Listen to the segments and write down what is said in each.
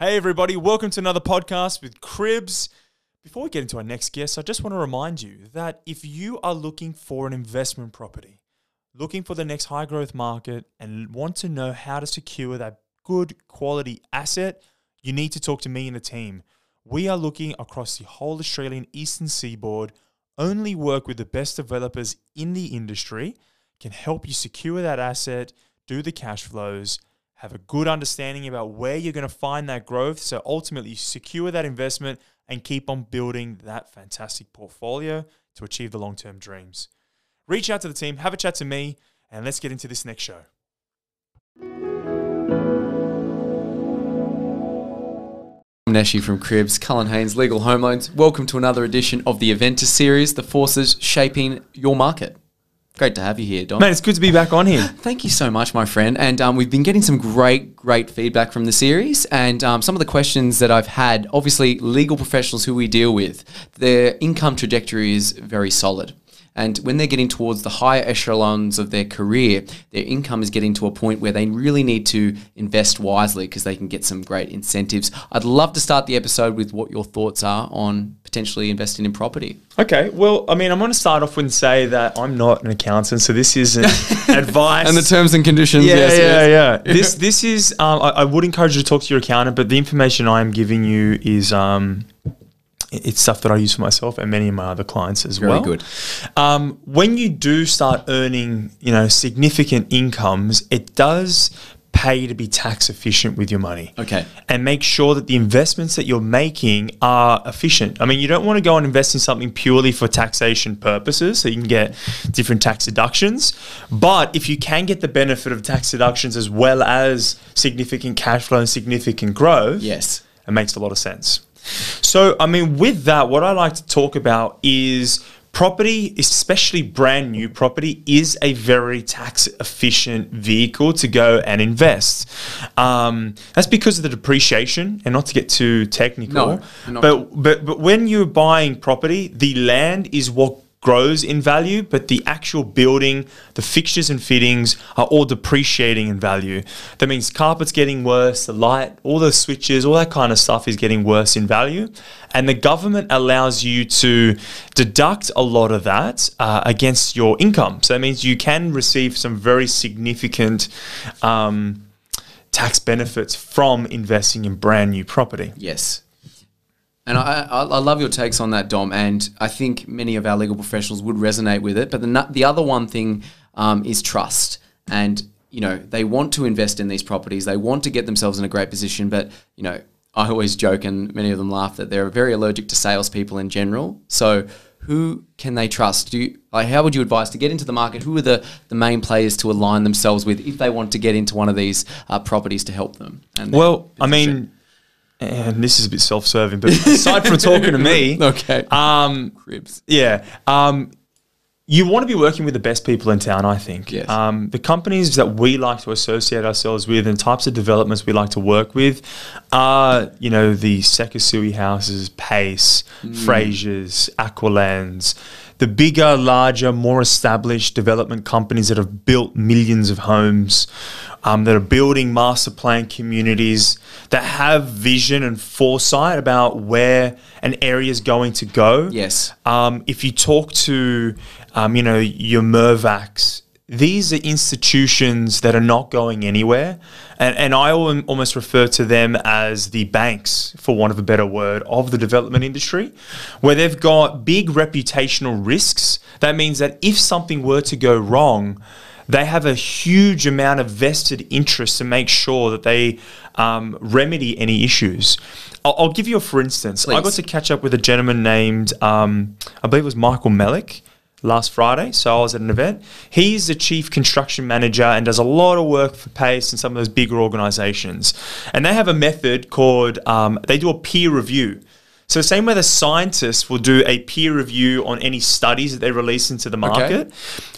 Hey, everybody, welcome to another podcast with Cribs. Before we get into our next guest, I just want to remind you that if you are looking for an investment property, looking for the next high growth market, and want to know how to secure that good quality asset, you need to talk to me and the team. We are looking across the whole Australian eastern seaboard, only work with the best developers in the industry, can help you secure that asset, do the cash flows have a good understanding about where you're going to find that growth. So ultimately, secure that investment and keep on building that fantastic portfolio to achieve the long term dreams. Reach out to the team, have a chat to me, and let's get into this next show. I'm Neshi from Cribs, Cullen Haynes Legal Home Loans. Welcome to another edition of the Aventus series, the forces shaping your market. Great to have you here, Dom. Man, it's good to be back on here. Thank you so much, my friend. And um, we've been getting some great, great feedback from the series. And um, some of the questions that I've had, obviously, legal professionals who we deal with, their income trajectory is very solid. And when they're getting towards the higher echelons of their career, their income is getting to a point where they really need to invest wisely because they can get some great incentives. I'd love to start the episode with what your thoughts are on potentially investing in property. Okay, well, I mean, I'm going to start off and say that I'm not an accountant, so this isn't advice. And the terms and conditions. Yeah, yes, yeah, yes. yeah. this this is. Um, I, I would encourage you to talk to your accountant, but the information I am giving you is um, it's stuff that I use for myself and many of my other clients as Very well. Very good. Um, when you do start earning, you know, significant incomes, it does pay to be tax efficient with your money. Okay. And make sure that the investments that you're making are efficient. I mean, you don't want to go and invest in something purely for taxation purposes, so you can get different tax deductions. But if you can get the benefit of tax deductions as well as significant cash flow and significant growth, Yes. it makes a lot of sense. So, I mean, with that, what I like to talk about is property, especially brand new property, is a very tax efficient vehicle to go and invest. Um, that's because of the depreciation, and not to get too technical, No, but but but when you're buying property, the land is what grows in value, but the actual building, the fixtures and fittings are all depreciating in value. That means carpet's getting worse, the light, all the switches, all that kind of stuff is getting worse in value. And the government allows you to deduct a lot of that uh, against your income. So that means you can receive some very significant um, tax benefits from investing in brand new property. Yes. And I, I, I love your takes on that, Dom. And I think many of our legal professionals would resonate with it. But the, the other one thing um, is trust. And, you know, they want to invest in these properties, they want to get themselves in a great position. But, you know, I always joke, and many of them laugh, that they're very allergic to salespeople in general. So, who can they trust? Do you, like, how would you advise to get into the market? Who are the, the main players to align themselves with if they want to get into one of these uh, properties to help them? And Well, I mean, and this is a bit self-serving, but aside from talking to me, Okay. um, Cribs. yeah, um, you want to be working with the best people in town. I think. Yes. Um, the companies that we like to associate ourselves with and types of developments we like to work with are, you know, the Sekisui houses, Pace, Frasers, Aqualands. The bigger, larger, more established development companies that have built millions of homes, um, that are building master plan communities, that have vision and foresight about where an area is going to go. Yes. Um, if you talk to, um, you know, your Mirvacs, these are institutions that are not going anywhere. And, and I almost refer to them as the banks, for want of a better word, of the development industry, where they've got big reputational risks. That means that if something were to go wrong, they have a huge amount of vested interest to make sure that they um, remedy any issues. I'll, I'll give you a for instance. I got to catch up with a gentleman named, um, I believe it was Michael Melick last Friday. So I was at an event. He's the chief construction manager and does a lot of work for Pace and some of those bigger organizations. And they have a method called, um, they do a peer review. So the same way the scientists will do a peer review on any studies that they release into the market,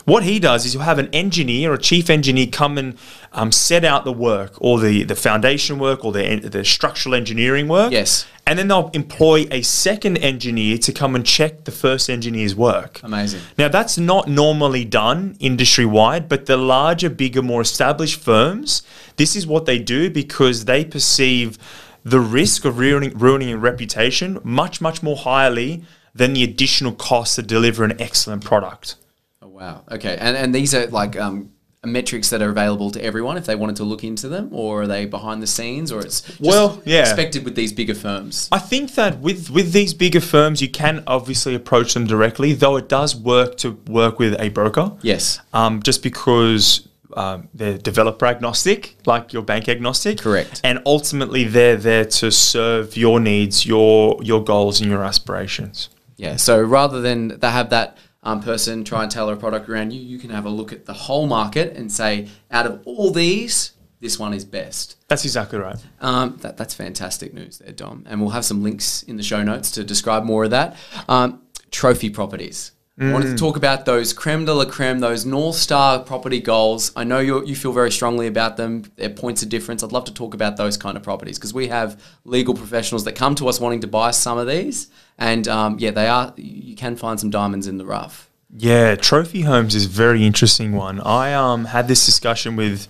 what he does is you'll have an engineer or a chief engineer come and um, set out the work, or the, the foundation work, or the, the structural engineering work. Yes. And then they'll employ a second engineer to come and check the first engineer's work. Amazing. Now, that's not normally done industry wide, but the larger, bigger, more established firms, this is what they do because they perceive the risk of ruining, ruining your reputation much, much more highly than the additional cost to deliver an excellent product. Oh, wow. Okay. And, and these are like um, metrics that are available to everyone if they wanted to look into them, or are they behind the scenes, or it's just Well, yeah. expected with these bigger firms? I think that with with these bigger firms, you can obviously approach them directly, though it does work to work with a broker. Yes. Um, just because um, they're developer agnostic, like your bank agnostic. Correct. And ultimately, they're there to serve your needs, your your goals, and your aspirations. Yeah. So rather than they have that um, person try and tailor a product around you, you can have a look at the whole market and say, out of all these, this one is best. That's exactly right. Um, that, that's fantastic news there, Dom. And we'll have some links in the show notes to describe more of that. Um, trophy properties. I wanted to talk about those creme de la creme, those North Star property goals. I know you you feel very strongly about them. They're points of difference. I'd love to talk about those kind of properties because we have legal professionals that come to us wanting to buy some of these, and um, yeah, they are. You can find some diamonds in the rough. Yeah, trophy homes is a very interesting one. I um had this discussion with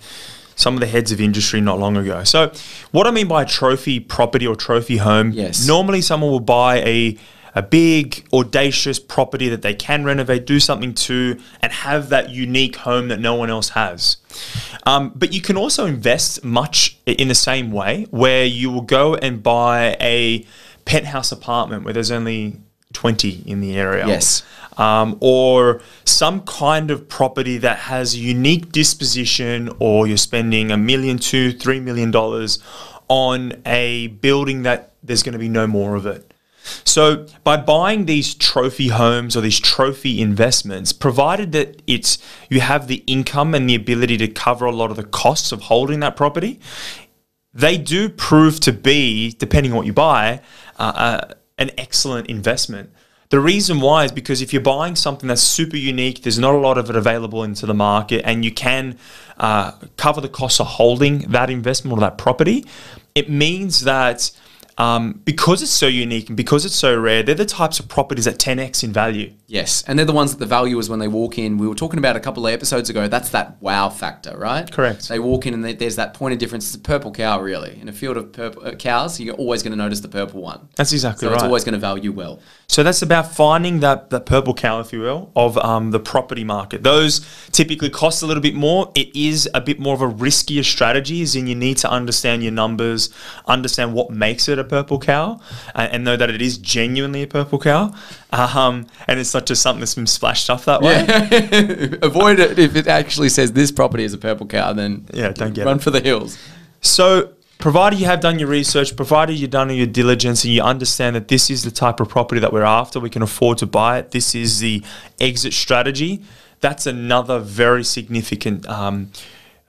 some of the heads of industry not long ago. So, what I mean by a trophy property or trophy home, Yes. normally someone will buy a a big audacious property that they can renovate, do something to, and have that unique home that no one else has. Um, but you can also invest much in the same way, where you will go and buy a penthouse apartment where there's only 20 in the area Yes. um, or some kind of property that has a unique disposition, or you're spending a million, two, three million dollars on a building that there's going to be no more of it. So, by buying these trophy homes or these trophy investments, provided that it's you have the income and the ability to cover a lot of the costs of holding that property, they do prove to be, depending on what you buy, uh, uh, an excellent investment. The reason why is because if you're buying something that's super unique, there's not a lot of it available into the market, and you can uh, cover the costs of holding that investment or that property, it means that um, because it's so unique and because it's so rare, they're the types of properties that 10x in value. Yes, and they're the ones that the valuers when they walk in. We were talking about a couple of episodes ago. That's that wow factor, right? Correct. They walk in and they, there's that point of difference. It's a purple cow, really. In a field of purple uh, cows, you're always going to notice the purple one. That's exactly So right. it's always going to value well. So that's about finding that, that purple cow, if you will, of um, the property market. Those typically cost a little bit more. It is a bit more of a riskier strategy, as in you need to understand your numbers, understand what makes it a purple cow, uh, and know that it is genuinely a purple cow. Um, and it's not just something that's been splashed up that way. Avoid it if it actually says this property is a purple cow. Then Yeah, don't get run it. for the hills. So, provided you have done your research, provided you've done your diligence, and you understand that this is the type of property that we're after, we can afford to buy it. This is the exit strategy. That's another very significant um,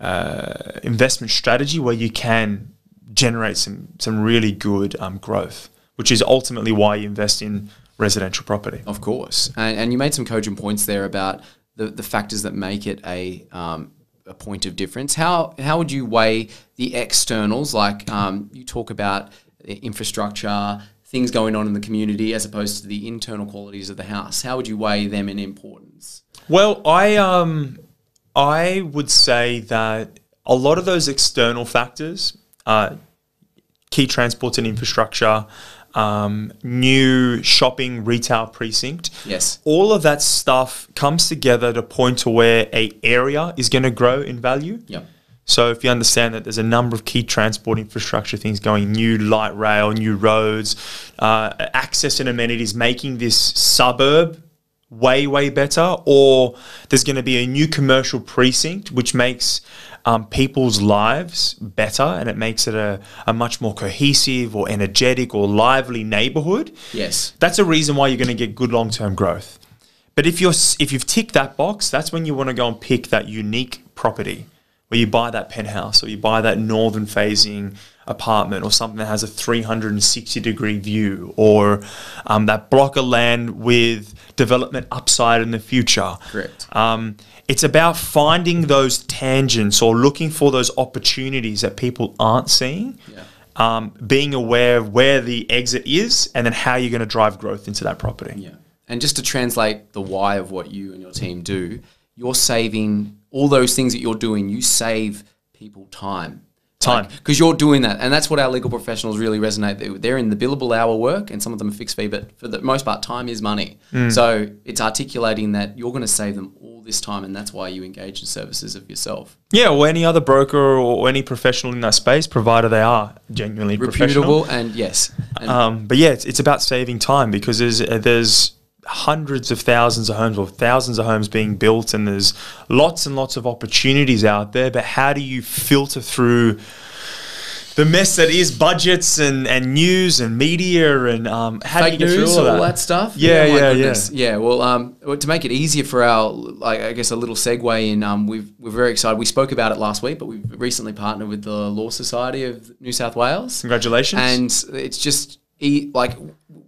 uh, investment strategy where you can generate some some really good um, growth, which is ultimately why you invest in residential property. Of course, and, and you made some cogent points there about the, the factors that make it a um, a point of difference. How how would you weigh the externals? Like um, you talk about infrastructure, things going on in the community, as opposed to the internal qualities of the house. How would you weigh them in importance? Well, I um I would say that a lot of those external factors, uh, key transports and infrastructure, um, new shopping retail precinct, Yes. all of that stuff comes together to point to where a area is going to grow in value. Yep. So if you understand that there's a number of key transport infrastructure things going, new light rail, new roads, uh, access and amenities, making this suburb way way better, or there's going to be a new commercial precinct which makes um, people's lives better and it makes it a, a much more cohesive or energetic or lively neighborhood. Yes. That's a reason why you're going to get good long term growth. But if you're if you've ticked that box, that's when you want to go and pick that unique property where you buy that penthouse or you buy that northern facing apartment or something that has a 360 degree view or um, that block of land with development upside in the future. Correct. Um, it's about finding those tangents or looking for those opportunities that people aren't seeing. Yeah. Um, being aware of where the exit is and then how you're going to drive growth into that property. Yeah. And just to translate the why of what you and your team do, you're saving all those things that you're doing, you save people time. Time. because you're doing that, and that's what our legal professionals really resonate. They- They're in the billable hour work, and some of them are fixed fee, but for the most part, time is money. Mm. So it's articulating that you're going to save them all this time, and that's why you engage in services of yourself. Yeah, or any other broker or any professional in that space, provider they are genuinely. Reputable, and yes, and Um, but yeah, it's, it's about saving time because there's uh, there's hundreds of thousands of homes or thousands of homes being built, and there's lots and lots of opportunities out there. But how do you filter through the mess that is budgets and, and news and media and um, how fake do you get news, through all all that? that stuff. Yeah, my yeah, yeah. yeah. Well, um, to make it easier for our, like, I guess a little segue in, um, we've we're very excited. We spoke about it last week, but we've recently partnered with the Law Society of New South Wales, Congratulations! and it's just e- like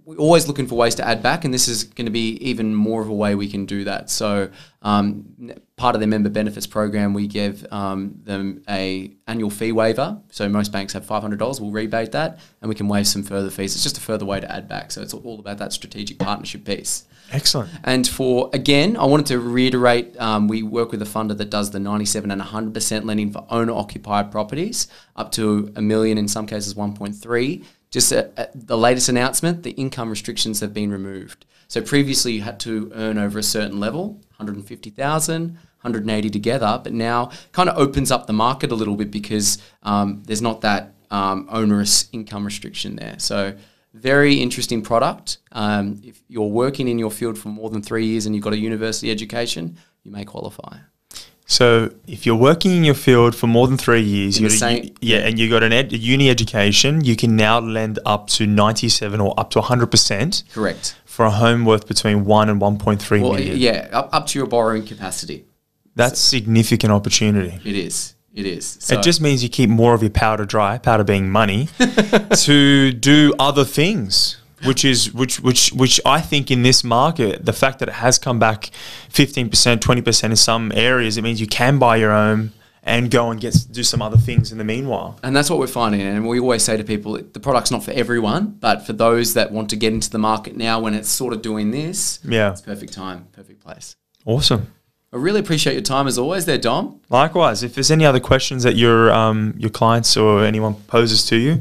we're always looking for ways to add back, and this is going to be even more of a way we can do that. So, um, part of their member benefits program, we give um, them a annual fee waiver. So most banks have five hundred dollars. We'll rebate that, and we can waive some further fees. It's just a further way to add back. So it's all about that strategic partnership piece. Excellent. And for again, I wanted to reiterate, um, we work with a funder that does the 97 and 100% lending for owner occupied properties, up to a million, in some cases 1.3. Just at, at the latest announcement, the income restrictions have been removed. So previously, you had to earn over a certain level, 150,000, 180 together, but now kind of opens up the market a little bit because um, there's not that um, onerous income restriction there. So very interesting product. Um, if you're working in your field for more than three years and you've got a university education, you may qualify. So if you're working in your field for more than three years, you a, yeah, and you got an ed, a uni education, you can now lend up to 97 or up to 100% Correct. for a home worth between 1 and 1.3 Well, million. yeah, up, up to your borrowing capacity. That's significant opportunity. It is. It is. So, it just means you keep more of your powder dry, powder being money, to do other things. Which is which which which I think in this market, the fact that it has come back fifteen percent, twenty percent in some areas, it means you can buy your own and go and get do some other things in the meanwhile. and that's what we're finding. And we always say to people, the product's not for everyone, but for those that want to get into the market now when it's sort of doing this, Yeah, it's perfect time, perfect place. awesome. I really appreciate your time as always there, Dom. Likewise, if there's any other questions that your um, your clients or anyone poses to you,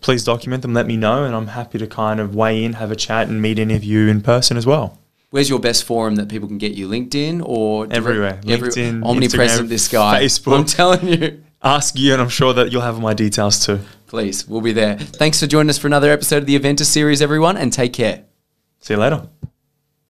please document them. Let me know, and I'm happy to kind of weigh in, have a chat, and meet any of you in person as well. Where's your best forum that people can get you? LinkedIn or Everywhere. LinkedIn, omnipresent. Instagram, this guy, Facebook. I'm telling you. Ask you, and I'm sure that you'll have my details too. Please, we'll be there. Thanks for joining us for another episode of the Aventus series, everyone, and take care. See you later.